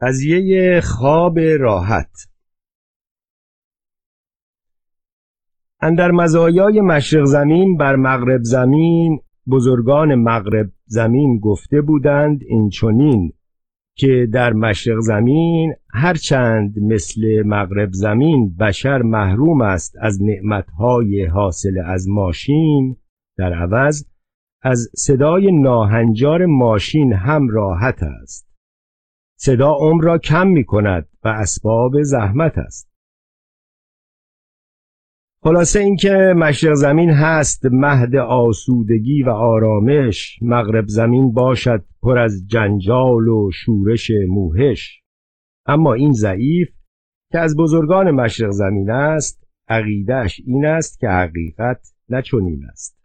قضیه خواب راحت. اندر مزایای مشرق زمین بر مغرب زمین بزرگان مغرب زمین گفته بودند این چونین که در مشرق زمین هرچند مثل مغرب زمین بشر محروم است از نعمتهای حاصل از ماشین در عوض از صدای ناهنجار ماشین هم راحت است. صدا عمر را کم می کند و اسباب زحمت است. خلاصه اینکه مشرق زمین هست مهد آسودگی و آرامش مغرب زمین باشد پر از جنجال و شورش موهش. اما این ضعیف که از بزرگان مشرق زمین است عقیدش این است که حقیقت نچنین است.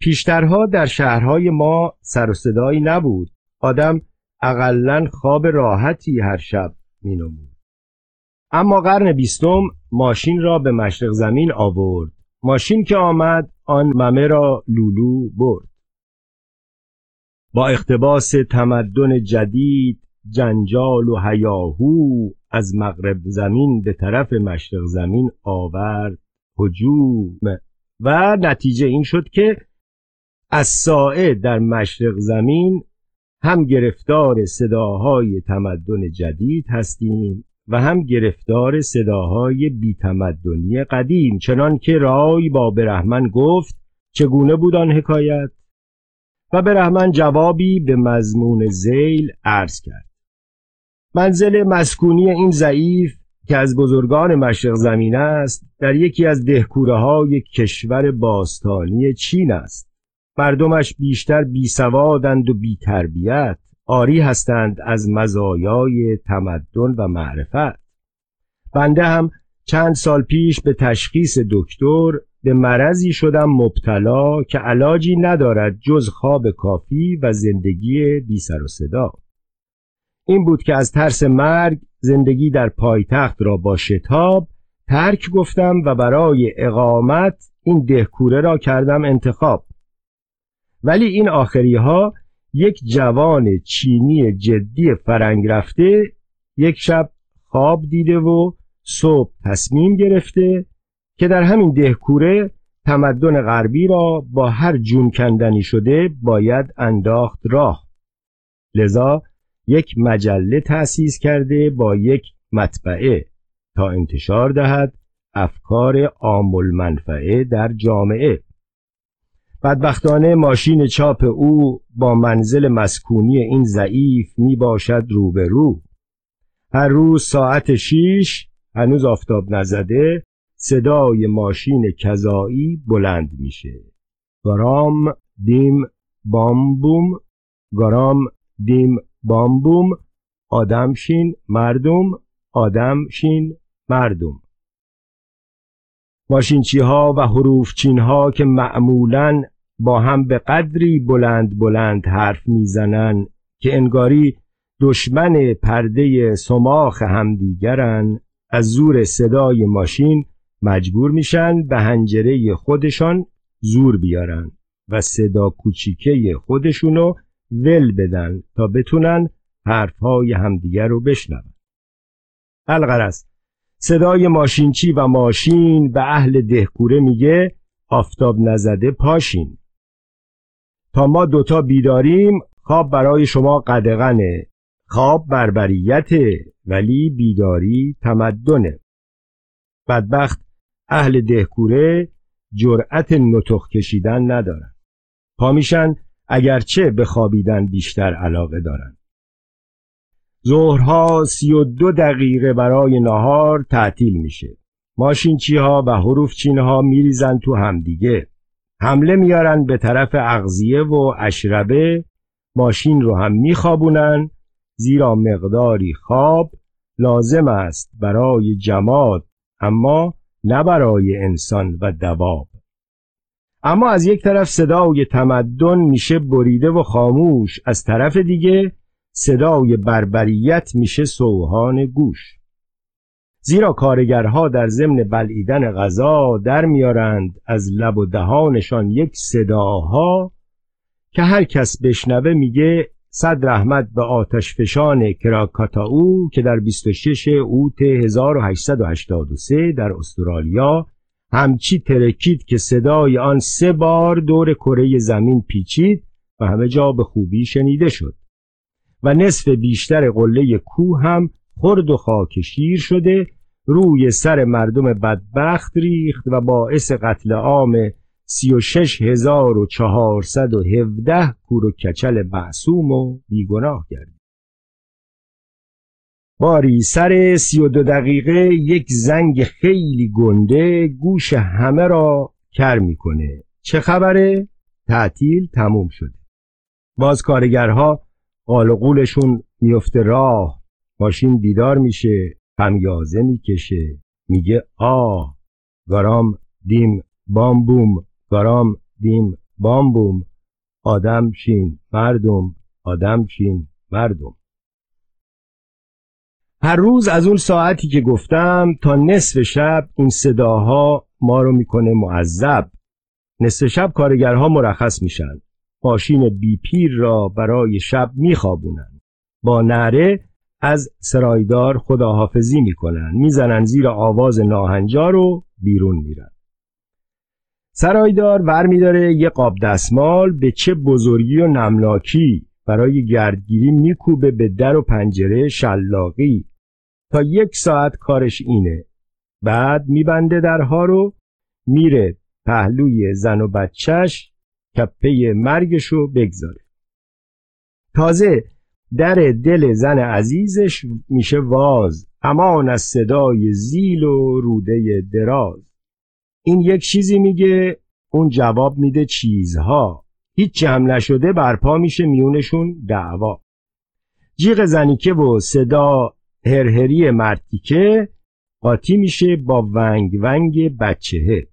پیشترها در شهرهای ما سر و صدایی نبود. آدم اقلا خواب راحتی هر شب می نمود. اما قرن بیستم ماشین را به مشرق زمین آورد. ماشین که آمد آن ممه را لولو برد. با اقتباس تمدن جدید جنجال و هیاهو از مغرب زمین به طرف مشرق زمین آورد هجوم. و نتیجه این شد که از در مشرق زمین هم گرفتار صداهای تمدن جدید هستیم و هم گرفتار صداهای بیتمدنی قدیم چنان که رای با برهمن گفت چگونه بود آن حکایت؟ و برهمن جوابی به مضمون زیل عرض کرد. منزل مسکونی این ضعیف که از بزرگان مشرق زمین است در یکی از دهکوره های کشور باستانی چین است. مردمش بیشتر بیسوادند و بیتربیت. آری هستند از مزایای تمدن و معرفت. بنده هم چند سال پیش به تشخیص دکتر به مرضی شدم مبتلا که علاجی ندارد جز خواب کافی و زندگی بی سر و صدا. این بود که از ترس مرگ زندگی در پایتخت را با شتاب ترک گفتم و برای اقامت این دهکوره را کردم انتخاب. ولی این آخری ها یک جوان چینی جدی فرنگ رفته یک شب خواب دیده و صبح تصمیم گرفته که در همین دهکوره تمدن غربی را با هر جون کندنی شده باید انداخت راه. لذا یک مجله تأسیس کرده با یک مطبعه تا انتشار دهد افکار آمل منفعه در جامعه. بدبختانه ماشین چاپ او با منزل مسکونی این ضعیف می باشد روبرو. هر روز ساعت شیش هنوز آفتاب نزده صدای ماشین کذایی بلند میشه. گرام دیم بامبوم گرام دیم بامبوم آدمشین مردم آدمشین مردم. ماشینچی ها و حروفچین ها که معمولاً با هم به قدری بلند بلند حرف می‌زنن که انگاری دشمن پرده سماخ همدیگرن از زور صدای ماشین مجبور میشن به هنجره خودشان زور بیارن و صدا کوچیکه خودشونو ول بدن تا بتونن حرفهای همدیگر رو بشنون. الغرض صدای ماشینچی و ماشین به اهل دهکوره میگه آفتاب نزده پاشین. تا ما دوتا بیداریم خواب برای شما قدغنه. خواب بربریته ولی بیداری تمدنه. بدبخت اهل دهکوره جرأت نطخ کشیدن ندارن. پامیشن اگرچه به خوابیدن بیشتر علاقه دارن. ظهرها سی و دو دقیقه برای نهار تعطیل میشه. ماشینچی ها و حروف چین ها میریزن تو همدیگه. حمله میارن به طرف اغزیه و اشربه ماشین رو هم میخوابونن زیرا مقداری خواب لازم است برای جماد اما نه برای انسان و دواب. اما از یک طرف صدای تمدن میشه بریده و خاموش از طرف دیگه صدای بربریت میشه سوهان گوش. زیرا کارگرها در ضمن بلعیدن غذا در میارند از لب و دهانشان یک صداها که هر کس بشنوه میگه صد رحمت به آتش فشان کراکاتاو که در 26 اوت 1883 در استرالیا همچی ترکید که صدای آن سه بار دور کره زمین پیچید و همه جا به خوبی شنیده شد و نصف بیشتر قله کوه هم خرد و خاکشیر شده روی سر مردم بدبخت ریخت و باعث قتل عام سی و شش هزار و چهارصد و هفده کور و کچل معصوم و بیگناه کرد. باری سر سی و دو دقیقه یک زنگ خیلی گنده گوش همه را کر می‌کنه چه خبره؟ تعطیل تموم شده باز کارگرها قالقولشون میفته راه ماشین بیدار میشه خمیازه می‌کشه. میگه آه گارام دیم بامبوم گارام دیم بامبوم. آدم شین مردم آدم شین مردم. هر روز از اون ساعتی که گفتم تا نصف شب این صداها ما رو می‌کنه معذب. نصف شب کارگرها مرخص میشن. ماشین بی پیر را برای شب میخوابونن. با نره از سرایدار خداحافظی می‌کنن می‌زنن زیر آواز ناهنجار رو بیرون میرن سرایدار ور میداره یه قاب دستمال به چه بزرگی و نملاکی برای گردگیری میکوبه به در و پنجره شلاقی. تا یک ساعت کارش اینه. بعد میبنده درها رو میره پهلوی زن و بچهش کپه مرگشو بگذاره. تازه در دل زن عزیزش میشه واز امان از صدای زیل و روده دراز. این یک چیزی میگه اون جواب میده چیزها. هیچ هم نشده برپا میشه میونشون دعوا. جیغ زنیکه و صدا هرهری مرتیکه قاطی میشه با ونگ ونگ بچهه.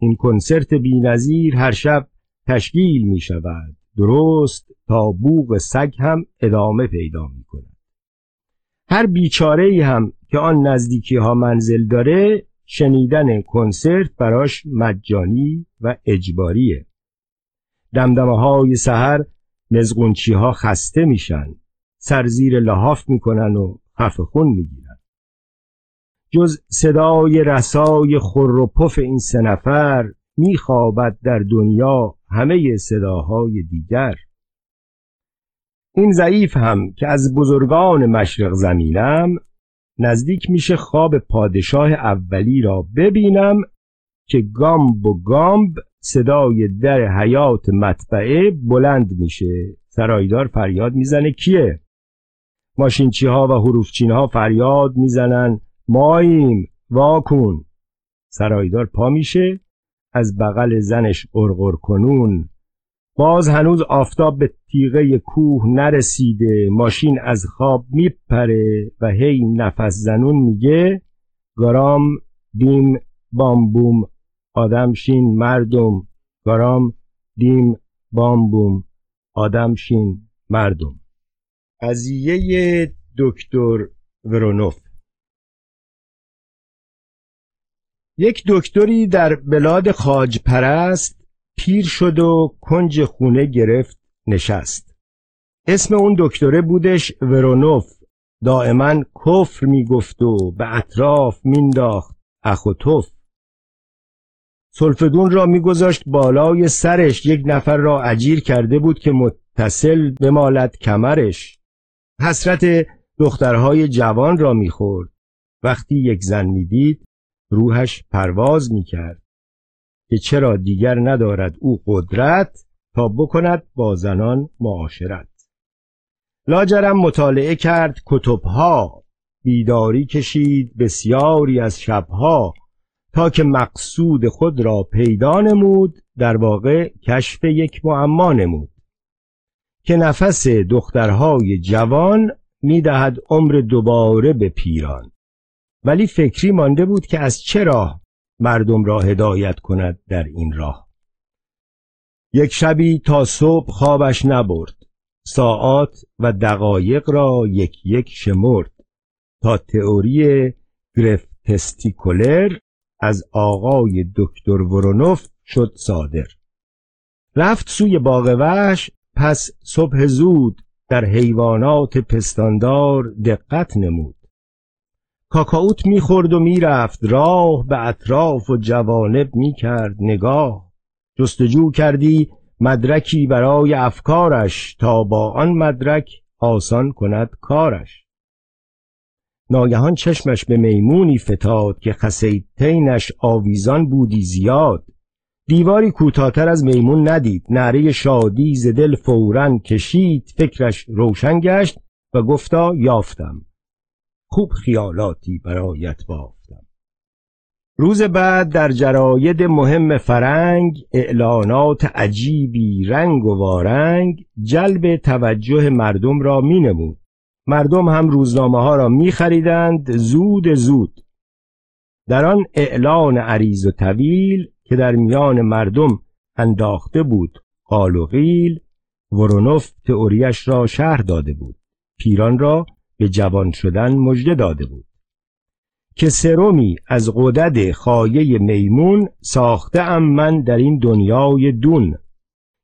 این کنسرت بینظیر هر شب تشکیل می شود درست تا بوغ سگ هم ادامه پیدا می کند هر بیچاره هم که آن نزدیکی ها منزل داره شنیدن کنسرت براش مجانی و اجباریه. دمدمه های سهر مزغونچی ها خسته میشن سرزیر لحاف می‌کنن و خفه خون می‌گیرن. جز صدای رسای خور و پف این سه نفر میخوابد در دنیا همه صداهای دیگر. این ضعیف هم که از بزرگان مشرق زمینم نزدیک میشه خواب پادشاه اولی را ببینم که گامب و گامب صدای در حیات مطبعه بلند میشه. سرایدار فریاد می‌زنه کیه؟ ماشینچی ها و حروفچین ها فریاد می‌زنن ماییم واکون سرایدار پا میشه از بغل زنش ارغر کنون باز هنوز آفتاب به تیغه کوه نرسیده ماشین از خواب میپره و هی نفس زنون میگه گرام دیم بامبوم آدم شین مردم گرام دیم بامبوم آدم شین مردم. قضیه دکتر ورونوف. یک دکتری در بلاد خاج پرست پیر شد و کنج خونه گرفت نشست. اسم اون دکتره بودش ورونوف. دائما کفر می‌گفت و به اطراف مینداخت اخ و توف. سلفدون را میگذاشت بالای سرش. یک نفر را اجیر کرده بود که متصل به مالت کمرش. حسرت دخترهای جوان را می‌خورد. وقتی یک زن می‌دید روحش پرواز می‌کرد. که چرا دیگر ندارد او قدرت تا بکند با زنان معاشرت. لاجرم مطالعه کرد کتبها بیداری کشید بسیاری از شبها تا که مقصود خود را پیدا نمود در واقع کشف یک معما نمود. که نفس دخترهای جوان می‌دهد عمر دوباره به پیران. ولی فکری مانده بود که از چه راه مردم را هدایت کند در این راه. یک شبی تا صبح خوابش نبرد. ساعات و دقایق را یک یک شمرد. تا تئوری گرفت تستیکولر از آقای دکتر ورونوف شد صادر. رفت سوی باغ وحش پس صبح زود در حیوانات پستاندار دقت نمود. کاکاوت می‌خورد و می‌رفت راه به اطراف و جوانب می‌کرد نگاه. جستجو کردی مدرکی برای افکارش تا با آن مدرک آسان کند کارش. ناگهان چشمش به میمونی فتاد که خسیتینش آویزان بودی زیاد. دیواری کوتاهتر از میمون ندید. نعره شادی ز دل فورا کشید. فکرش روشن گشت و گفتا یافتم. خوب خیالاتی برایت بافتم. روز بعد در جراید مهم فرنگ اعلانات عجیبی رنگ و وارنگ جلب توجه مردم را می نمود مردم هم روزنامه ها را می خریدند زود زود. در آن اعلان عریض و طویل که در میان مردم انداخته بود قال و قیل ورونوف تئوریش را شهر داده بود. پیران را به جوان شدن مژده داده بود. که سرومی از قدد خایه میمون ساخته ام من در این دنیای دون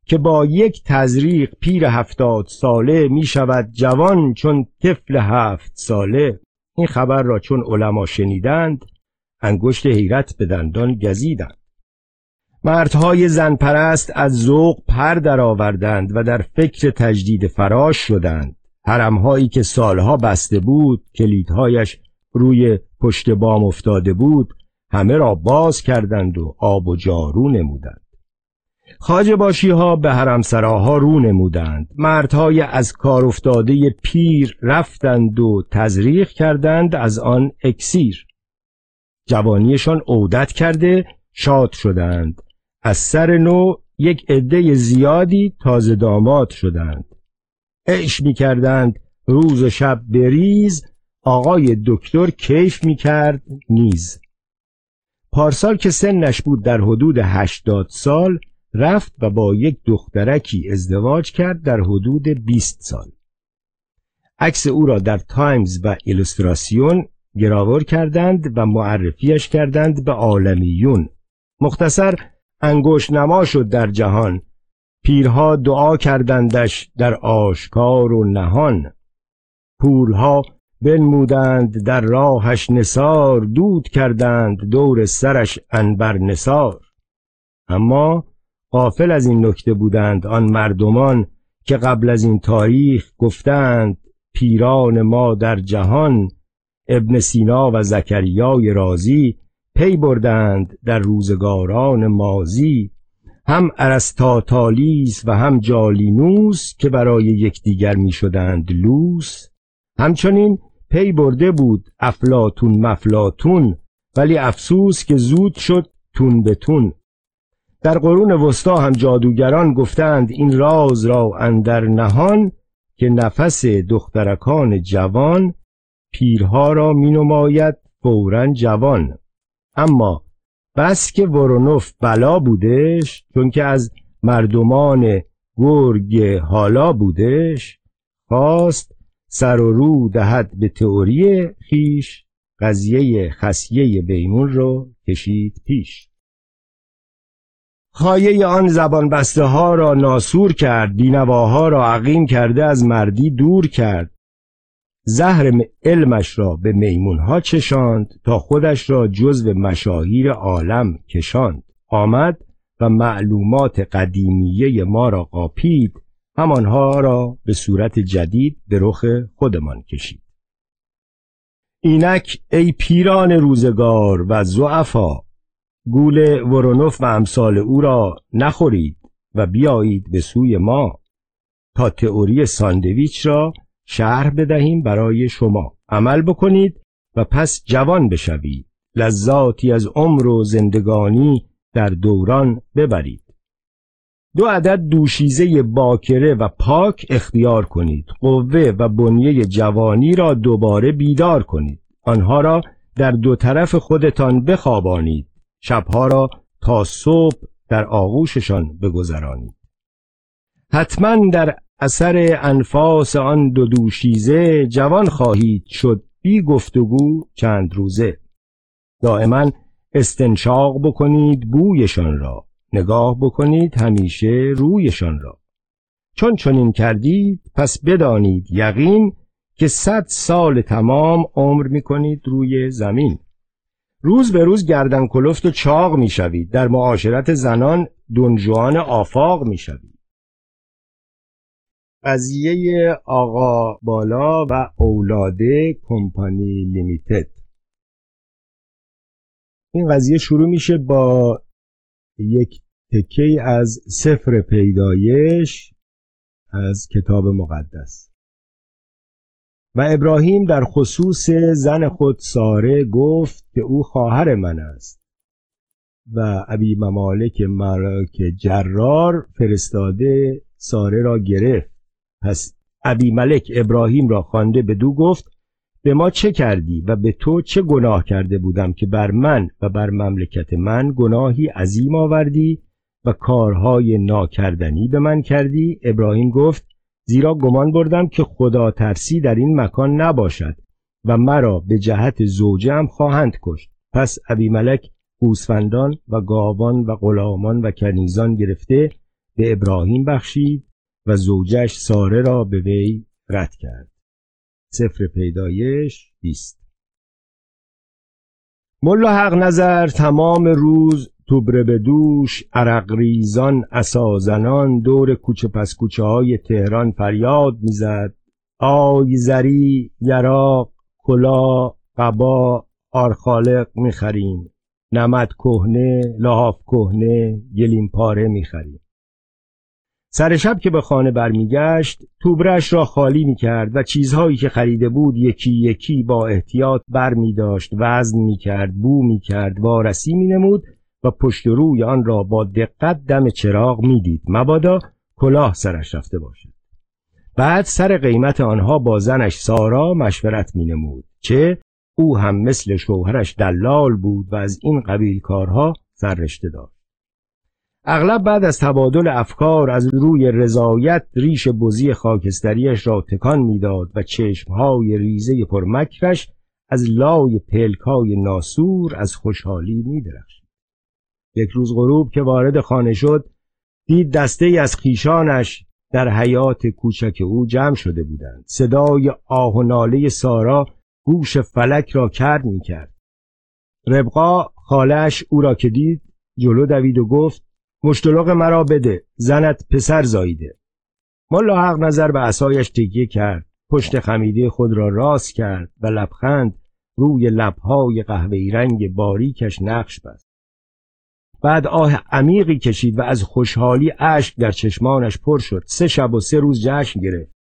که با یک تزریق پیر هفتاد ساله می شود جوان چون طفل هفت ساله. این خبر را چون علما شنیدند انگشت حیرت به دندان گزیدند. مردهای زنپرست از ذوق پر درآوردند و در فکر تجدید فراش شدند. حرمهایی که سالها بسته بود کلیدهایش روی پشت بام افتاده بود همه را باز کردند و آب و جارو نمودند. خاج باشی ها به حرمسراها رو نمودند. مردهای از کار افتاده پیر رفتند و تزریق کردند از آن اکسیر. جوانیشان عودت کرده شاد شدند. از سر نو یک عده زیادی تازه داماد شدند. عیش می کردند روز و شب بریز آقای دکتر کیف می کرد نیز. پارسال که سنش بود در حدود هشتاد سال رفت و با یک دخترکی ازدواج کرد در حدود 20 سال. عکس او را در تایمز و ایلوستراسیون گراور کردند و معرفیش کردند به عالمیون. مختصر انگشت نما شد در جهان. پیرها دعا کردندش در آشکار و نهان. پولها بنمودند در راهش نسار دود کردند دور سرش انبر نسار اما قافل از این نکته بودند آن مردمان که قبل از این تاریخ گفتند پیران ما در جهان ابن سینا و زکریای رازی پی بردند در روزگاران مازی هم ارسطاطالیس و هم جالینوس که برای یکدیگر می‌شدند لوس همچنین پی برده بود افلاتون مفلاتون ولی افسوس که زود شد تون به تون. در قرون وسطا هم جادوگران گفتند این راز را اندر نهان که نفس دخترکان جوان پیرها را می نماید فورا جوان. اما بس که ورونوف بلا بودش چون که از مردمان گرگ حالا بودش خواست سر و رو دهد به تئوری خیش قضیه خسیه بیمون رو کشید پیش. خایه آن زبان بسته ها را ناسور کرد بینواها را عقیم کرده از مردی دور کرد. زهر علمش را به میمونها چشاند تا خودش را جزو مشاهیر عالم کشاند. آمد و معلومات قدیمیه ما را قاپید همانها را به صورت جدید به رخ خودمان کشید. اینک ای پیران روزگار و زعفا گول ورونوف و امثال او را نخورید و بیایید به سوی ما. تا تئوری ساندویچ را شهر بدهیم برای شما. عمل بکنید و پس جوان بشوید. لذاتی از عمر و زندگانی در دوران ببرید. دو عدد دوشیزه باکره و پاک اختیار کنید. قوه و بنیه جوانی را دوباره بیدار کنید. آنها را در دو طرف خودتان بخوابانید. شبها را تا صبح در آغوششان بگذرانید. حتما در اثر انفاس آن دو دوشیزه جوان خواهید شد بی گفتگو چند روزه. دائما استنشاق بکنید بویشان را نگاه بکنید همیشه رویشان را. چون چنین کردید پس بدانید یقین که صد سال تمام عمر می‌کنید روی زمین. روز به روز گردن کلفت و چاق می‌شوید در معاشرت زنان دنجوان آفاق می‌شوید. قضیه آقا بالا و اولاده کمپانی لیمیتد. این قضیه شروع میشه با یک تکه از سفر پیدایش از کتاب مقدس. و ابراهیم در خصوص زن خود ساره گفت که او خواهر من است و ابی ممالک مراک جرار فرستاده ساره را گرفت. پس ابی ملک ابراهیم را خوانده به دو گفت به ما چه کردی و به تو چه گناه کرده بودم که بر من و بر مملکت من گناهی عظیم آوردی و کارهای ناکردنی به من کردی؟ ابراهیم گفت زیرا گمان بردم که خدا ترسی در این مکان نباشد و مرا به جهت زوجم خواهند کشت. پس ابی ملک گوسفندان و گاوان و غلامان و کنیزان گرفته به ابراهیم بخشید و زوجش ساره را به وی رد کرد. سفر پیدایش 20 ملا حق نظر تمام روز توبره به دوش عرق ریزان اسازنان دور کوچه پس کوچه های تهران فریاد می‌زد. آی زری یراق کلا قبا آرخالق می‌خریم. نمد کهنه لحاف کهنه گلیم پاره می‌خریم. سر شب که به خانه برمیگشت توبرش را خالی می‌کرد و چیزهایی که خریده بود یکی یکی با احتیاط بر می داشت وزن می‌کرد بو می‌کرد وارسی مینمود و پشت روی آن را با دقت دم چراغ می‌دید. مبادا کلاه سرش رفته باشد. بعد سر قیمت آنها با زنش سارا مشورت مینمود چه او هم مثل شوهرش دلال بود و از این قبیل کارها سررشته داشت. اغلب بعد از تبادل افکار از روی رضایت ریش بزی خاکستریش را تکان می‌داد و چشمهای ریزه پرمکرش از لای پلکای ناسور از خوشحالی میدرخشید. یک روز غروب که وارد خانه شد دید دسته ای از خیشانش در حیات کوچک او جمع شده بودند. صدای آه و ناله سارا گوش فلک را کرد می‌کرد. ربقا خالش او را که دید جلو دوید و گفت مشتلق مرا بده زنت پسر زاییده. ملا حق نظر به اسایش تکیه کرد. پشت خمیده خود را راست کرد و لبخند روی لبهای قهوه‌ای رنگ باریکش نقش بست. بعد آه عمیقی کشید و از خوشحالی اشک در چشمانش پر شد. سه شب و سه روز جشن گرفت.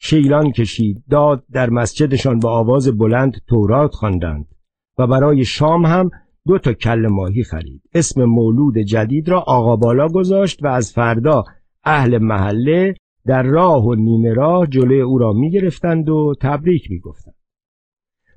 شیلان کشید داد در مسجدشان با آواز بلند تورات خواندند. و برای شام هم دو تا کل ماهی خرید. اسم مولود جدید را آقا بالا گذاشت و از فردا اهل محله در راه و نیمه راه جلوی او را می گرفتند و تبریک می گفتند.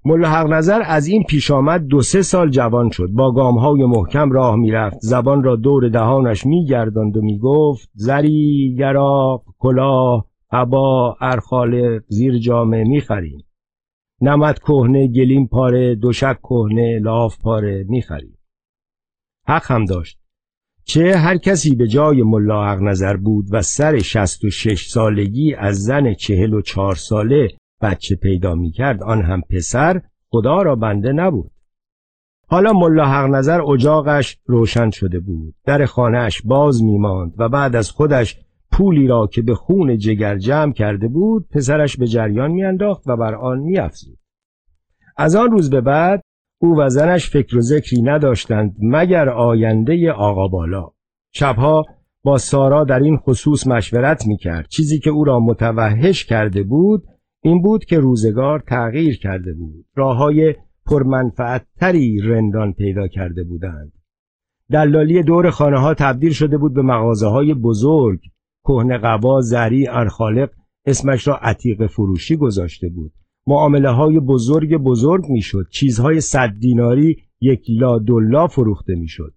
حق نظر از این پیش آمد دو سه سال جوان شد. با های محکم راه می‌رفت. زبان را دور دهانش میگرداند و می‌گفت زری گراق کلاه عبا ارخالق زیر جامعه می‌خریم. نمد کهنه گلیم پاره دوشک کهنه لاف پاره می‌خریم. حق هم داشت. چه هر کسی به جای ملا حق نظر بود و سر شست و شش سالگی از زن چهل و چهار ساله بچه پیدا می‌کرد آن هم پسر خدا را بنده نبود. حالا ملا حق نظر اجاقش روشن شده بود. در خانهش باز میماند و بعد از خودش پولی را که به خون جگر جمع کرده بود پسرش به جریان میانداخت و بر آن میافزود. از آن روز به بعد او و زنش فکر و ذکری نداشتند مگر آینده آقا بالا. شبها با سارا در این خصوص مشورت می‌کرد. چیزی که او را متوحش کرده بود این بود که روزگار تغییر کرده بود. راه های پرمنفعتتری رندان پیدا کرده بودند. دلالی دور خانه ها تبدیل شده بود به مغازه های بزرگ. کهنه قبا زری ارخالق اسمش را عتیق فروشی گذاشته بود. معامله های بزرگ بزرگ می‌شد. چیزهای صد دیناری یک لا دلا فروخته می‌شد.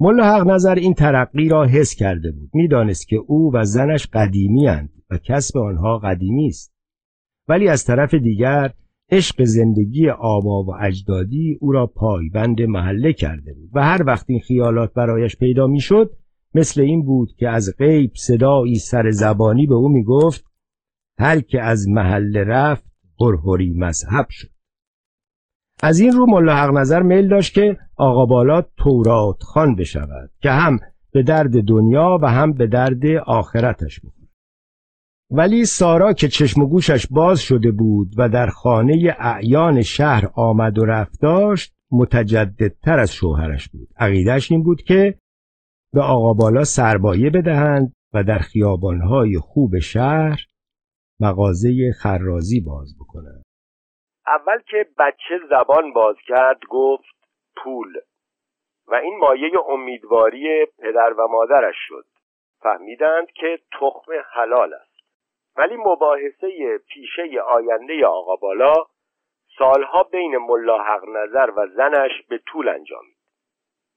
ملا حق نظر این ترقی را حس کرده بود. می‌دانست که او و زنش قدیمی هند و کسب آنها قدیمی است. ولی از طرف دیگر عشق زندگی آبا و اجدادی او را پایبند محله کرده بود و هر وقت این خیالات برایش پیدا می‌شد مثل این بود که از غیب صدایی سر زبانی به او می‌گفت هر که از محل رفت هرهری مذهب شد. از این رو ملا حق نظر میل داشت که آقا بالا تورات خان بشود که هم به درد دنیا و هم به درد آخرتش بود. ولی سارا که چشم و گوشش باز شده بود و در خانه اعیان شهر آمد و رفت داشت متجددتر از شوهرش بود. عقیدش این بود که به آقا بالا سربایه بدهند و در خیابانهای خوب شهر مغازه خرازی باز بکنند. اول که بچه زبان باز کرد گفت پول و این مایه امیدواری پدر و مادرش شد. فهمیدند که تخم حلال است. ولی مباحثه پیشه آینده آقا بالا سالها بین ملا حق نظر و زنش به طول انجامید.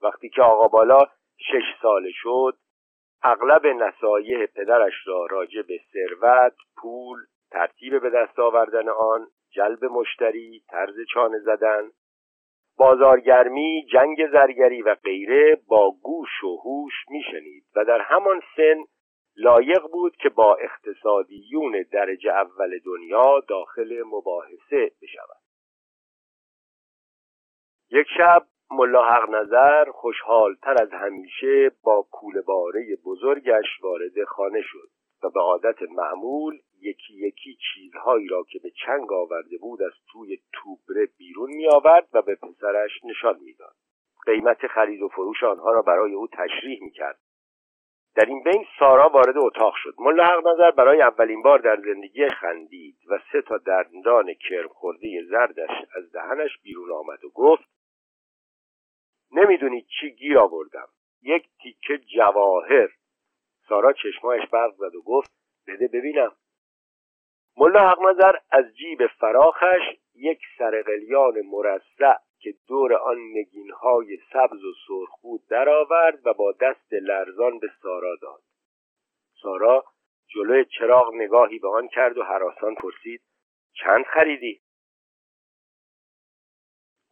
وقتی که آقا بالا شش ساله شد اغلب نصایح پدرش را راجع به ثروت پول ترتیب به دست آوردن آن جلب مشتری طرز چانه زدن بازارگرمی جنگ زرگری و غیره با گوش و هوش میشنید و در همان سن لایق بود که با اقتصادیون درجه اول دنیا داخل مباحثه بشود. یک شب ملا حق نظر خوشحالتر از همیشه با باره بزرگش وارد خانه شد و به عادت معمول یکی یکی چیزهایی را که به چنگ آورده بود از توی توبره بیرون می آورد و به پسرش نشان می‌داد. قیمت خرید و فروش آنها را برای او تشریح می کرد. در این بین سارا وارد اتاق شد ملا حق نظر برای اولین بار در زندگی خندید و سه تا دندان کرم خورده زردش از دهنش بیرون آمد و گفت نمی‌دونی چی گیر آوردم. یک تیکه جواهر. سارا چشمایش برق زد و گفت بده ببینم. ملا حق نظر از جیب فراخش یک سرقلیان مرصع که دور آن نگینهای سبز و سرخود درآورد و با دست لرزان به سارا داد. سارا جلوی چراغ نگاهی به آن کرد و حراسان پرسید چند خریدی؟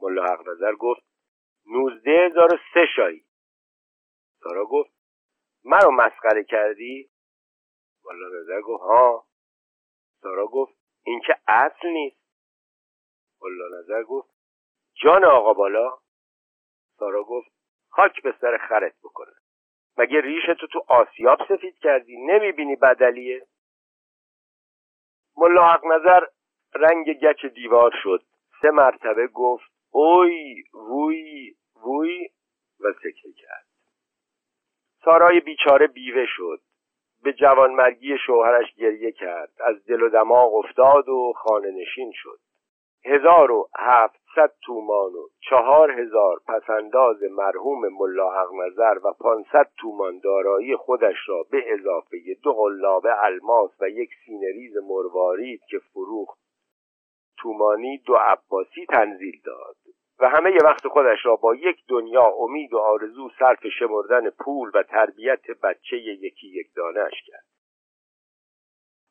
ملا حق نظر گفت نوزده هزار و سه شایی. سارا گفت مرا مسخره کردی؟ ملا نظر گفت ها. سارا گفت این که اصل نیست. ملا نظر گفت جان آقا بالا. سارا گفت خاک به سر خرت بکنه. مگه ریشتو تو آسیاب سفید کردی؟ نمی‌بینی بدلیه. ملا حق نظر رنگ گچ دیوار شد. سه مرتبه گفت اوی ووی ووی و سکه کرد. سارای بیچاره بیوه شد. به جوانمرگی شوهرش گریه کرد. از دل و دماغ افتاد و خانه نشین شد. هزار و هفتصد تومان و چهار هزار پس‌انداز مرحوم ملا حق و پانصد تومان دارایی خودش را به اضافه دو قلابه الماس و یک سینه‌ریز مروارید که فروخت تومانی دو عباسی تنزیل داد و همه وقت خودش را با یک دنیا امید و آرزو صرف شمردن پول و تربیت بچه یکی یک دانه‌اش کرد.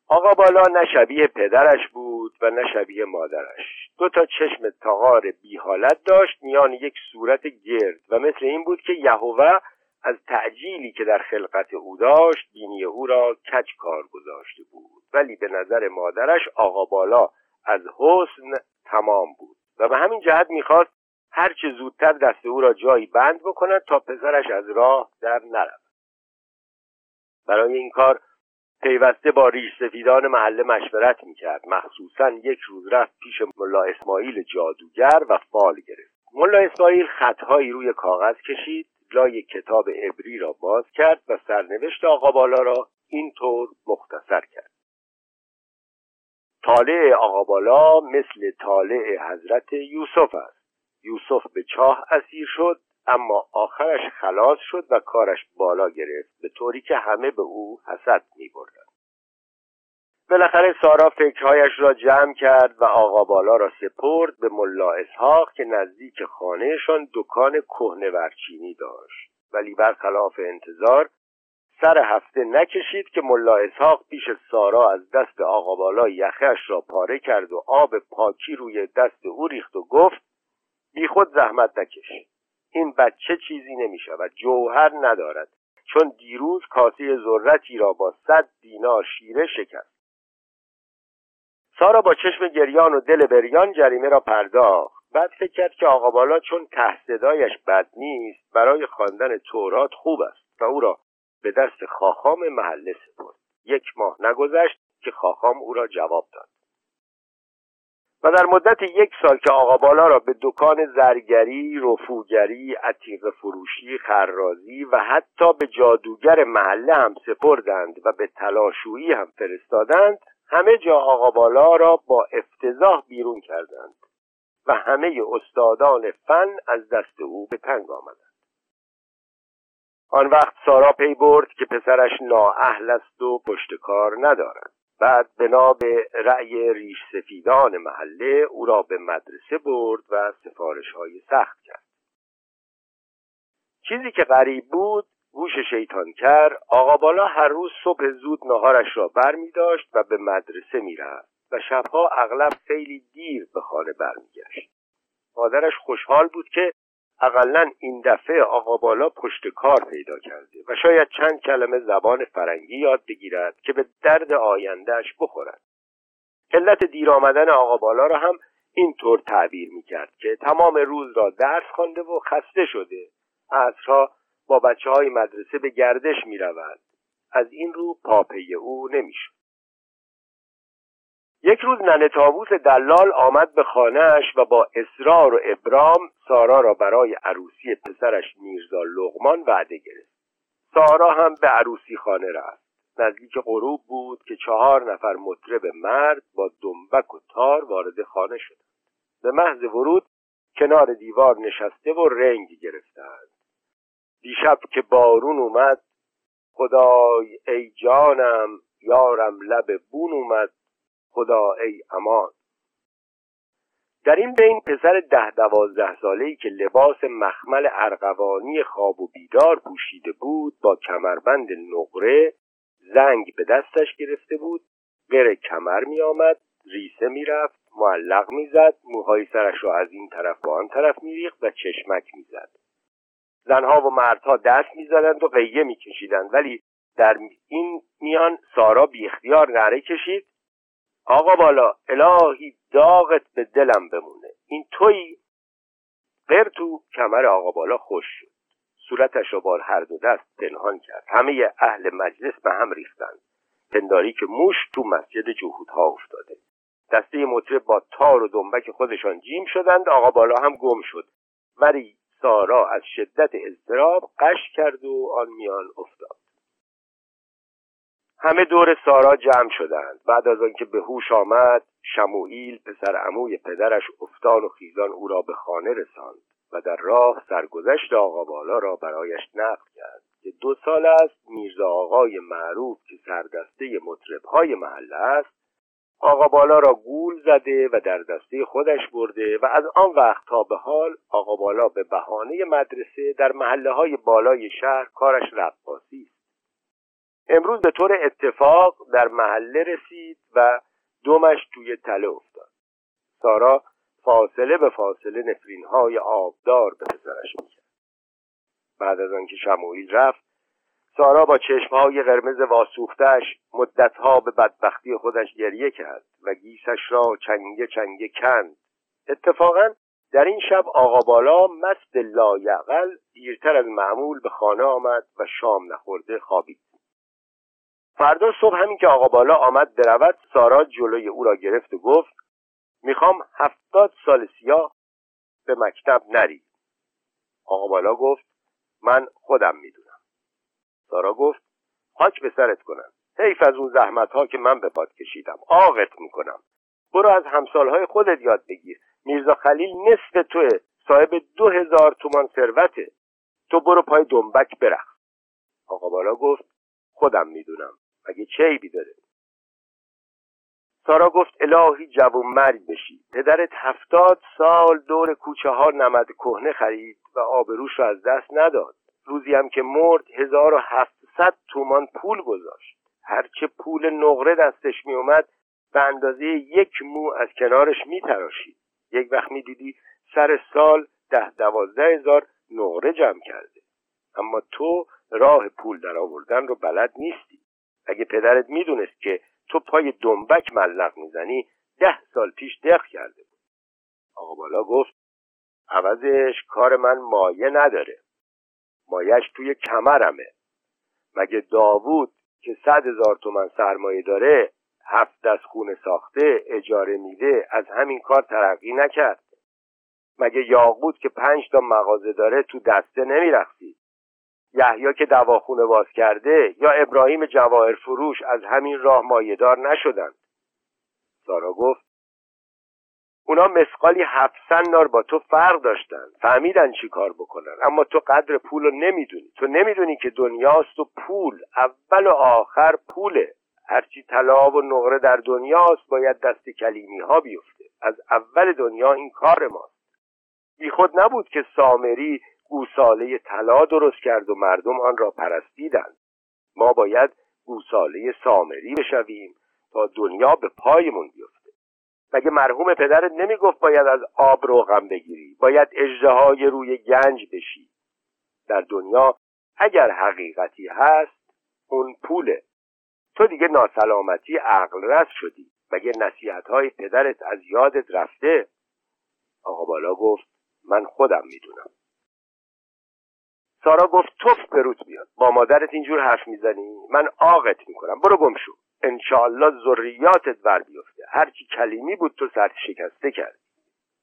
آقا بالا نه پدرش بود و نه مادرش. دو تا چشم تغار بی حالت داشت میان یک صورت گرد و مثل این بود که یهوه از تعجیلی که در خلقت او داشت بینی او را کج کار گذاشته بود. ولی به نظر مادرش آقا بالا از حسن تمام بود و به همین جهت می‌خواست هرچه زودتر دست او را جایی بند بکند تا پسرش از راه در نرود. برای این کار پیوسته با ریش سفیدان محله مشورت می‌کرد. مخصوصا یک روز رفت پیش ملا اسماعیل جادوگر و فال گرفت. ملا اسماعیل خطهایی روی کاغذ کشید لای کتاب عبری را باز کرد و سرنوشت آقا بالا را اینطور مختصر کرد. طالع آقا بالا مثل طالع حضرت یوسف است یوسف به چاه اسیر شد اما آخرش خلاص شد و کارش بالا گرفت به طوری که همه به او حسد می بردن. بالاخره سارا فکرهایش را جمع کرد و آقا بالا را سپرد به ملا اسحاق که نزدیک خانهشان دکان کهنه ورچینی داشت ولی برخلاف انتظار سر هفته نکشید که ملا اسحاق پیش سارا از دست آقا بالا یخش را پاره کرد و آب پاکی روی دست او ریخت و گفت بی خود زحمت نکش. این بچه چیزی نمی شود جوهر ندارد. چون دیروز کاسه ذرتی را با صد دینار شیره شکست. سارا با چشم گریان و دل بریان جریمه را پرداخت. بعد فکر کرد که آقا بالا چون تحصدایش بد نیست برای خواندن تورات خوب است و او را به دست خاخام محله سپرد. یک ماه نگذشت که خاخام او را جواب داد. و در مدت یک سال که آقا بالا را به دکان زرگری، رفوگری، عتیق فروشی، خرازی و حتی به جادوگر محله هم سپردند و به تلاشویی هم فرستادند همه جا آقا بالا را با افتضاح بیرون کردند و همه استادان فن از دست او به تنگ آمدند. آن وقت سارا پی برد که پسرش نااهل است و پشتکار ندارد. بعد بنا به رأی ریش سفیدان محله او را به مدرسه برد و سفارش های سخت کرد. چیزی که غریب بود گوش شیطان کرد آقا بالا هر روز صبح زود نهارش را بر می داشت و به مدرسه می رفت و شبها اغلب خیلی دیر به خانه برمیگشت. مادرش خوشحال بود که اقلا این دفعه آقا بالا پشت کار پیدا کرده و شاید چند کلمه زبان فرنگی یاد بگیرد که به درد آیندهش بخورد علت دیر آمدن آقا بالا را هم اینطور تعبیر می‌کرد که تمام روز را درس خوانده و خسته شده عصرها با بچه های مدرسه به گردش می رود. از این رو پاپی او نمی‌شد. یک روز ننه تابوس دلال آمد به خانهاش و با اصرار و ابرام سارا را برای عروسی پسرش میرزا لغمان وعده گرفت. سارا هم به عروسی خانه رفت. نزدیک غروب بود که چهار نفر مطرب مرد با دنبک و تار وارد خانه شدند. به محض ورود کنار دیوار نشسته و رنگ گرفتند. دیشب که بارون اومد خدای ای جانم یارم لب بون اومد خدا ای امان. در این بین پسر ده دوازده ساله ای که لباس مخمل ارغوانی خواب و بیدار پوشیده بود با کمربند نقره زنگ به دستش گرفته بود غیر کمر می آمد ریسه می رفت معلق می زد موهای سرش را از این طرف به آن طرف می ریخت و چشمک می زد زنها و مردها دست می زدند و قیه می کشیدند ولی در این میان سارا بی اختیار نره کشید آقا بالا الهی داغت به دلم بمونه. این توی تو کمر آقا بالا خوش شد. صورتش را با هر دو دست پنهان کرد. همه اهل مجلس به هم ریختند پنداری که موش تو مسجد جهودها افتاده. دسته مطرب با تار و دنبک خودشان جیم شدند. آقا بالا هم گم شد. ولی سارا از شدت اضطراب قش کرد و آن میان افتاد. همه دور سارا جمع شدند. بعد از آنکه به هوش آمد شموئیل پسر عموی پدرش افتان و خیزان او را به خانه رساند و در راه سرگذشت آقا بالا را برایش نقل کرد که دو سال است میرزا آقای معروف که سردسته مطربهای محله است آقا بالا را گول زده و در دسته خودش برده و از آن وقت تا به حال آقا بالا به بهانه مدرسه در محله های بالای شهر کارش رقاصی است. امروز به طور اتفاق در محله رسید و دومش توی تله افتاد. سارا فاصله به فاصله نفرین های آبدار به پسرش می‌کرد. بعد از آنکه شموئیل رفت سارا با چشمهای قرمز واسوختش مدتها به بدبختی خودش گریه کرد و گیسش را چنگه چنگه کند. اتفاقا در این شب آقا بالا مست لایقل دیرتر از معمول به خانه آمد و شام نخورده خوابید. فردا صبح همین که آقا بالا آمد برود سارا جلوی او را گرفت و گفت می‌خوام هفتاد سال سیاه به مکتب نری آقا بالا گفت من خودم می‌دونم. سارا گفت خاک به سرت کنم. حیف از اون زحمت ها که من به باد کشیدم. آقت می‌کنم. برو از همسالهای خودت یاد بگیر. میرزا خلیل نصف توه. صاحب دو هزار تومان ثروته تو برو پای دنبک برخ. آقا بالا گفت خودم می‌دونم. مگه چه عیبی داره. سارا گفت الهی جوون مرگ بشی. پدرت هفتاد سال دور کوچه ها نمد کهنه خرید و آبروش را از دست نداد. روزی هم که مرد هزار و هفتصد تومان پول گذاشت. هرچه پول نقره دستش می اومد به اندازه یک مو از کنارش می تراشید. یک وقت می دیدی سر سال ده دوازده هزار نقره جمع کرده. اما تو راه پول در آوردن رو بلد نیستی. اگه پدرت می‌دونست که تو پای دنبک ملق می‌زنی ده سال پیش دق کرده بود. آقا بالا گفت عوضش کار من مایه نداره. مایش توی کمرمه. مگه داوود که صد هزار تومن سرمایه داره هفت دست خونه ساخته اجاره میده از همین کار ترقی نکرد؟ مگه یاقوت که پنج تا مغازه داره تو دسته نمیرخصید یحیی که دواخونه باز کرده یا ابراهیم جواهر فروش از همین راه مایهدار نشدند. سارا گفت اونا مسقالی هفت نار با تو فرق داشتن. فهمیدن چی کار بکنن. اما تو قدر پول رو نمی‌دونی. تو نمی‌دونی که دنیاست و پول اول و آخر پوله. هرچی طلا و نقره در دنیاست باید دست کلیمی ها بیفته. از اول دنیا این کار ماست. بی خود نبود که سامری گوساله طلا درست کرد و مردم آن را پرستیدند. ما باید گوساله سامری بشویم تا دنیا به پایمون بیفته. مگه مرحوم پدرت نمی‌گفت باید از آب روغم بگیری؟ باید اجده روی گنج بشی. در دنیا اگر حقیقتی هست اون پوله. تو دیگه ناسلامتی عقل رس شدی. مگه نصیحت های پدرت از یادت رفته؟ آقا بالا گفت من خودم می‌دونم. سارا گفت توف بروت بیاد. با مادرت اینجور حرف می‌زنی؟ من آقت می‌کنم. برو گم شو. انشاالله ذریاتت ور بیفته. هرچی کلیمی بود تو سر شکسته کرد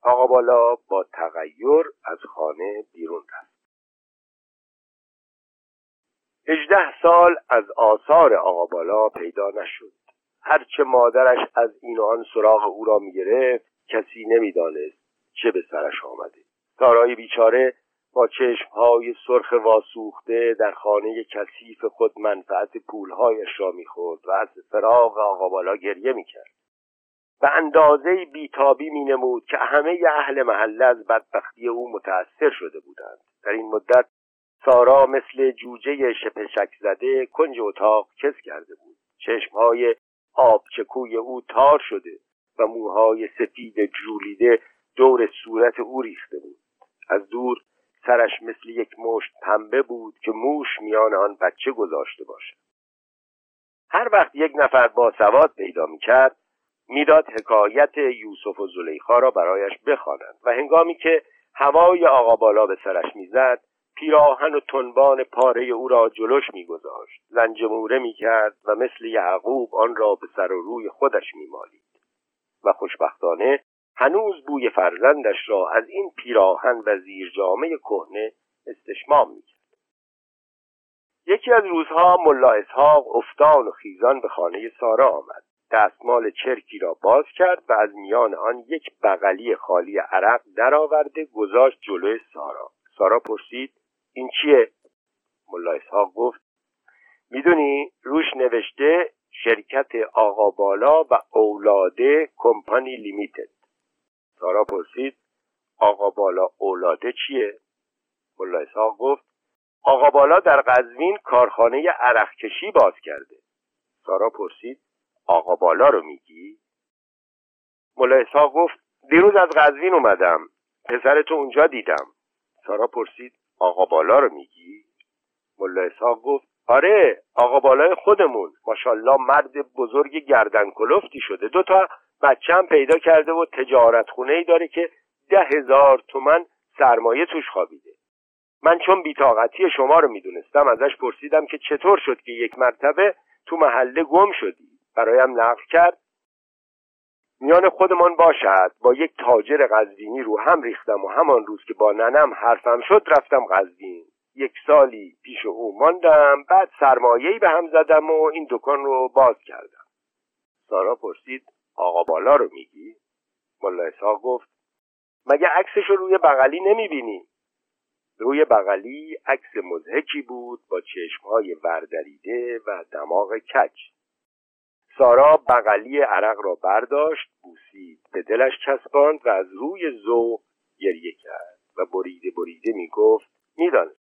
آقا بالا با تغییر از خانه بیرون رفت. هجده سال از آثار آقا بالا پیدا نشد. هرچه مادرش از این آن سراغ او را می‌گرفت کسی نمی‌دانست چه به سرش آمده. سارای بیچاره با چشمهای سرخ واسوخته در خانه کثیف خود منفعت پولهایش را می‌خورد و از فراغ آقا بالا گریه می‌کرد. به اندازه بیتابی مینمود که همه اهل محله از بدبختی او متأثر شده بودند. در این مدت سارا مثل جوجه شپشک زده کنج اتاق کس کرده بود. چشمهای آبچکوی او تار شده و موهای سفید جولیده دور صورت او ریخته بود. از دور سرش مثل یک مشت پنبه بود که موش میان آن بچه گذاشته باشد. هر وقت یک نفر با سواد پیدا می کرد می‌داد حکایت یوسف و زلیخا را برایش بخوانند و هنگامی که هوای آقا بالا به سرش می‌زد پیراهن و تنبان پاره او را جلوش میگذاشت. زنجموره می‌کرد و مثل یعقوب آن را به سر و روی خودش میمالید. و خوشبختانه هنوز بوی فرزندش را از این پیراهن و زیر جامعه کهنه استشمام می‌کرد. یکی از روزها ملا اسحاق افتان و خیزان به خانه سارا آمد. دستمال چرکی را باز کرد و از میان آن یک بغلی خالی عرق درآورده گذاشت جلوی سارا. سارا پرسید این چیه؟ ملا اسحاق گفت می‌دونی روش نوشته شرکت آقا بالا و اولاده کمپانی لیمیتد. سارا پرسید آقا بالا اولاده چیه؟ ملا اسحاق گفت آقا بالا در قزوین کارخانه عرق کشی باز کرده. سارا پرسید آقا بالا رو میگی؟ ملا اسحاق گفت دیروز از قزوین اومدم پسرتو اونجا دیدم. سارا پرسید آقا بالا رو میگی؟ ملا اسحاق گفت آره آقا بالای خودمون. ماشاءالله مرد بزرگ گردن کلفتی شده دوتا بچه هم پیدا کرده و تجارت خونه ای داره که ده هزار تومن سرمایه توش خوابیده. من چون بیتاقتی شما رو می‌دونستم ازش پرسیدم که چطور شد که یک مرتبه تو محله گم شدی؟ برایم نقل کرد. میان خودمان باشد. با یک تاجر قزوینی رو هم ریختم و همان روز که با ننم حرفم شد رفتم قزوین. یک سالی پیش او ماندم بعد سرمایهی به هم زدم و این دکان رو باز کردم. سارا پرسید آقا بالا رو میگی؟ ملا اسحاق گفت مگه عکسش رو روی بغلی نمی‌بینی؟ روی بغلی عکس مزهکی بود با چشمهای وردریده و دماغ کچ سارا بغلی عرق را برداشت بوسید به دلش چسباند و از روی ذوق گریه کرد و بریده بریده می‌گفت می‌دانست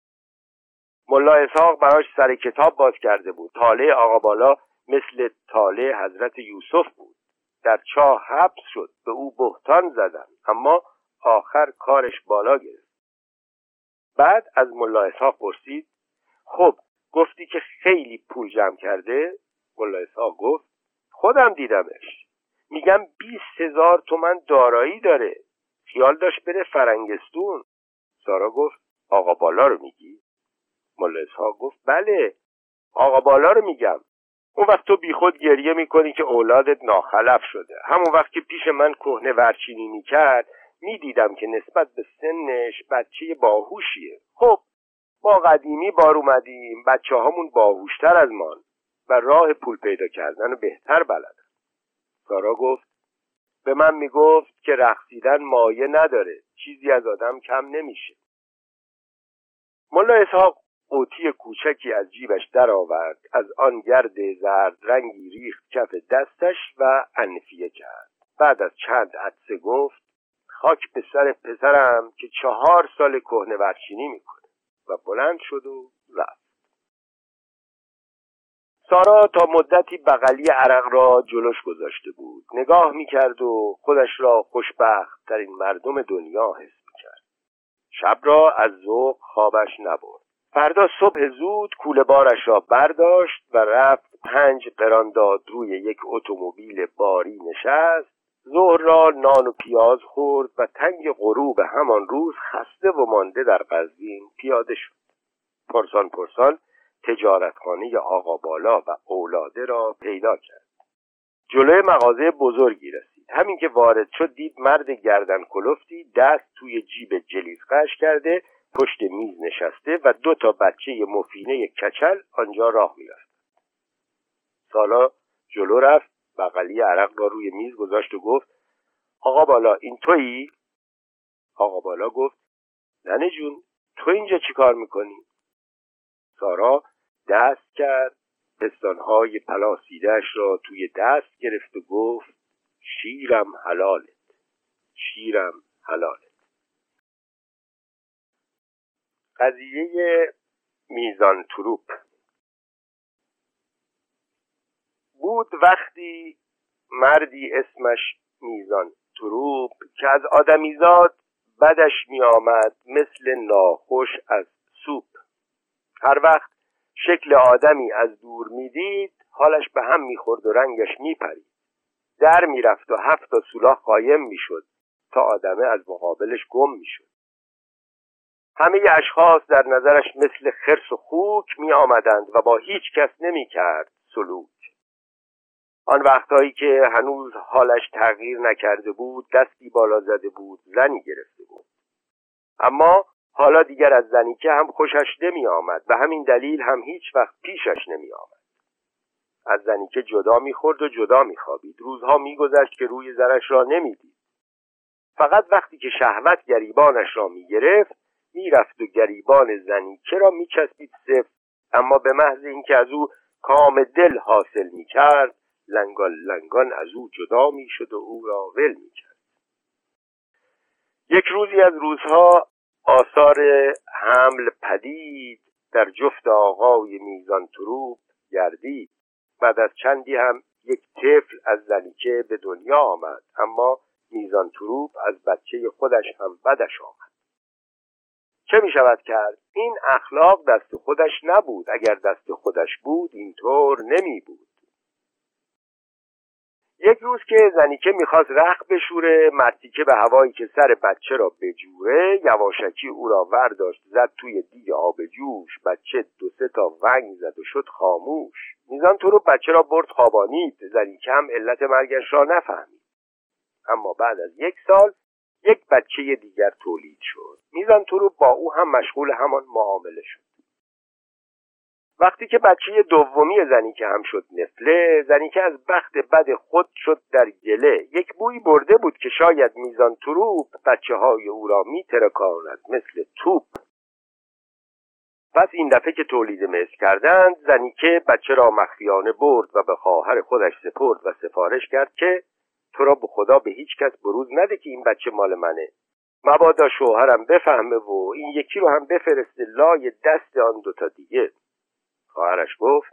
ملا اسحاق براش سر کتاب باز کرده بود تاله آقا بالا مثل تاله حضرت یوسف بود در چاه حبس شد به او بهتان زدن اما آخر کارش بالا گرفت. بعد از ملا اسحاق پرسید خب گفتی که خیلی پول جمع کرده؟ ملا اسحاق گفت خودم دیدمش. میگم بیست هزار تومن دارایی داره. خیال داشت بره فرنگستون. سارا گفت آقا بالا رو میگی؟ ملا اسحاق گفت بله. آقا بالا رو میگم. اون وقت تو بیخود گریه می‌کنی که اولادت ناخلف شده. همون وقت که پیش من کهنه ورچینی می‌کرد می‌دیدم که نسبت به سنش بچه باهوشیه. خب ما قدیمی بار اومدیم بچه هامون باهوشتر از مان و راه پول پیدا کردن بهتر بلدن. سارا گفت به من می‌گفت که رقصیدن مایه نداره چیزی از آدم کم نمیشه. ملا اسحاق قوطی کوچکی از جیبش درآورد. از آن گرد زرد رنگی ریخت کف دستش و انفیه کرد. بعد از چند عدسه گفت خاک به سر پسرم که چهار سال کهنه ورچینی می‌کنه. و بلند شد و رفت. سارا تا مدتی بغلی عرق را جلوش گذاشته بود. نگاه می‌کرد و خودش را خوشبخت ترین مردم دنیا حس می‌کرد. شب را از ذوق خوابش نبرد. فردا صبح زود کوله بارش را برداشت و رفت پنج قران داد روی یک اتومبیل باری نشست. ظهر را نان و پیاز خورد و تنگ غروب همان روز خسته و مانده در قزوین پیاده شد. پرسان پرسان تجارتخانه آقا بالا و اولاده را پیدا کرد. جلوی مغازه بزرگی رسید. همین که وارد شد دید مرد گردن کلفتی دست توی جیب جلیز قش کرده پشت میز نشسته و دو تا بچه مفینه کچل آنجا راه می‌رفت سالا جلو رفت بغلی عرق را روی میز گذاشت و گفت آقا بالا این تویی؟ آقا بالا گفت ننه جون تو اینجا چی کار می‌کنی؟ سارا دست کرد پستانهای پلاسیدهش را توی دست گرفت و گفت شیرم حلالت شیرم حلالت. قضیه میزان تروپ. بود وقتی مردی اسمش میزان تروپ که از آدمیزاد بدش می آمد مثل ناخوش از سوپ. هر وقت شکل آدمی از دور می‌دید حالش به هم می‌خورد و رنگش میپرید. در می‌رفت و هفت تا سولاخ قایم می‌شد تا آدمه از مقابلش گم می‌شد. همه اشخاص در نظرش مثل خرس و خوک می آمدند و با هیچ کس نمی کرد سلوک. آن وقتهایی که هنوز حالش تغییر نکرده بود دستی بالا زده بود زنی گرفته بود. اما حالا دیگر از زنی که هم خوشش نمی آمد و همین دلیل هم هیچ وقت پیشش نمی آمد. از زنی که جدا می‌خورد و جدا میخوابید روزها میگذشت که روی زنش را نمی‌دید فقط وقتی که شهوت گریبانش را می‌گرفت می‌رفت و گریبان زنی. را میچسبید صفر؟ اما به محض اینکه از او کام دل حاصل می‌کرد لنگان لنگان از او جدا می‌شد و او را ول می‌کرد. یک روزی از روزها آثار حمل پدید در جفت آقای میزان تروب گردید. بعد از چندی هم یک طفل از زنیکه به دنیا آمد اما میزان تروب از بچه خودش هم بدش آمد. چه می شود کرد؟ این اخلاق دست خودش نبود. اگر دست خودش بود اینطور نمی بود یک روز که زنیکه می‌خواست رخ بشوره مرتیکه به هوایی که سر بچه را بجوره یواشکی او را ورداشت زد توی دیگ آب جوش. بچه دو سه تا ونگ زد و شد خاموش. میزان تو رو بچه را برد خوابانید. زنیکه هم علت مرگش را نفهمید. اما بعد از یک سال یک بچه دیگر تولید شد. میزان تو رو با او هم مشغول همان معامله شد. وقتی که بچه دومی زنی که هم شد نفله زنی که از بخت بد خود شد در گله. یک بوی برده بود که شاید میزان تروپ بچه های او را می ترکاند مثل توپ. پس این دفعه که تولید مثل کردند زنی که بچه را مخفیانه برد و به خواهر خودش سپرد و سفارش کرد که تو را به خدا به هیچ کس بروز نده که این بچه مال منه. مبادا شوهرم بفهمه و این یکی رو هم بفرسته لای دست آن دوتا دیگه. خواهرش گفت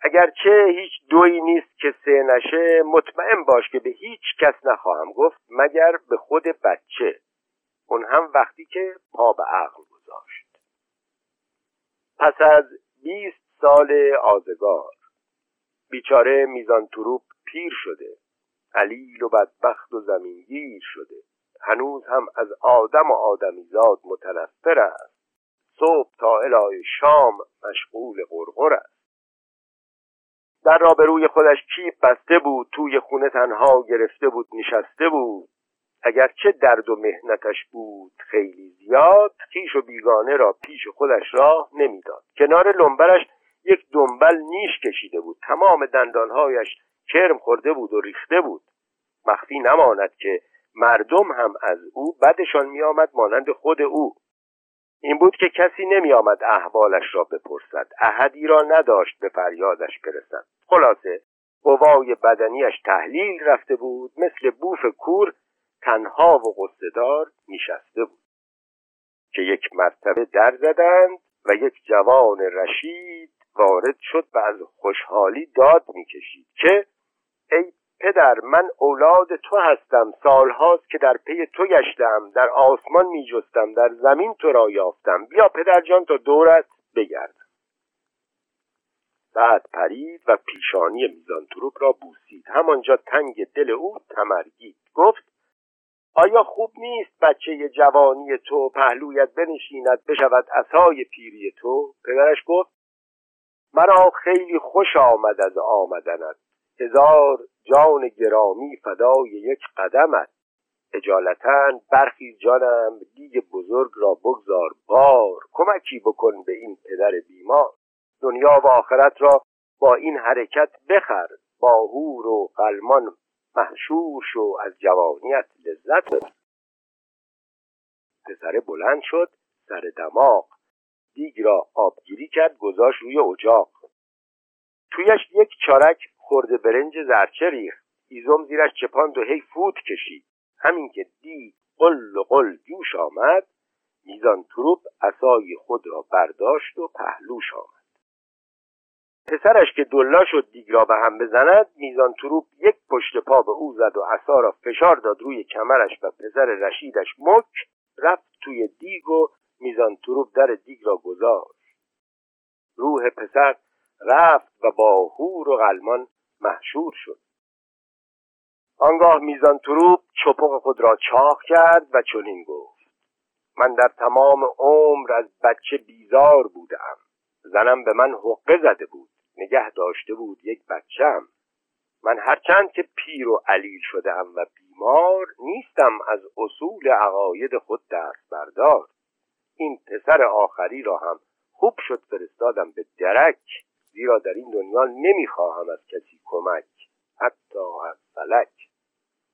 اگرچه هیچ دوی نیست که سه نشه مطمئن باش که به هیچ کس نخواهم گفت مگر به خود بچه. اون هم وقتی که پا به عقل گذاشت. پس از بیست سال آزگار بیچاره میزان تروپ پیر شده. علیل و بدبخت و زمینگیر شده. هنوز هم از آدم و آدمیزاد متنفر است. صبح تا الای شام مشغول غرغر است. در رابروی خودش کیپ بسته بود توی خونه تنها گرفته بود نشسته بود. اگرچه درد و مهنتش بود خیلی زیاد خیش و بیگانه را پیش خودش راه نمی‌داد. کنار لنبرش یک دنبل نیش کشیده بود. تمام دندانهایش کرم خورده بود و ریخته بود. مخفی نماند که مردم هم از او بدشان میآمد مانند خود او. این بود که کسی نمی آمد احوالش را بپرسد. احدی را نداشت به فریادش برسد. خلاصه قوای بدنیش تحلیل رفته بود. مثل بوف کور تنها و قصدار نشسته بود. که یک مرتبه در زدند و یک جوان رشید وارد شد و از خوشحالی داد می‌کشید که ای پدر من اولاد تو هستم سالهاست که در پی تو گشتم در آسمان میجستم در زمین تو را یافتم. بیا پدر جان تا دورت بگردم بعد پرید و پیشانی میزانتروپ را بوسید. همانجا تنگ دل او تمرگید. گفت آیا خوب نیست بچه جوانی تو پهلویت بنشیند بشود اسای پیری تو؟ پدرش گفت مرا خیلی خوش آمد از آمدنت. هزار جان گرامی فدای یک قدمت. اجالتا برخی جانم دیگ بزرگ را بگذار بار کمکی بکن به این پدر بیمار. دنیا و آخرت را با این حرکت بخر. باهور و قلمان محشور شو از جوانیت لذت ببر. پسر بلند شد سر دماغ دیگ را آبگیری کرد گذاشت روی اجاق. تویش یک چارک خورده برنج زرچه ریخت. ایزم زیرش چپاند و هی فوت کشید. همین که دی قل قل جوش آمد میزان تروپ اسای خود را برداشت و پهلوش آمد. پسرش که دلا شد دیگ را به هم بزند میزان تروپ یک پشت پا به او زد و عصا را فشار داد روی کمرش و پسر رشیدش مک رفت توی دیگ و میزان تروپ در دیگ را گذاشت. روح پسر رفت و با هور و غلمان محشور شد. آنگاه میزان تروپ چپق خود را چاق کرد و چنین گفت. من در تمام عمر از بچه بیزار بودم. زنم به من حقه زده بود. نگه داشته بود یک بچم. من هرچند که پیر و علیل شدم و بیمار نیستم از اصول عقاید خود دست بردار این پسر آخری را هم خوب شد فرستادم به درک زیرا در این دنیا نمی‌خواهم از کسی کمک حتی از فلک.